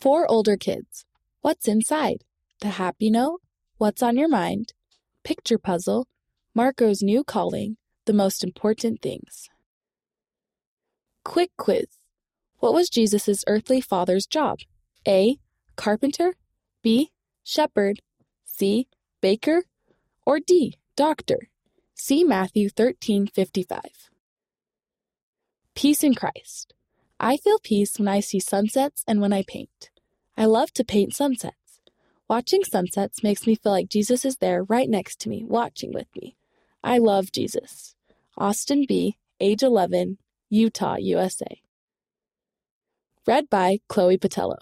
For older kids. What's inside? The happy note? What's on your mind? Picture puzzle? Marco's new calling? The most important things. Quick quiz. What was Jesus' earthly father's job? A. Carpenter. B. Shepherd. C. Baker. Or D. Doctor. See Matthew 13:55. Peace in Christ. I feel peace when I see sunsets and when I paint. I love to paint sunsets. Watching sunsets makes me feel like Jesus is there right next to me, watching with me. I love Jesus. Austin B., age 11, Utah, USA. Read by Chloe Patello.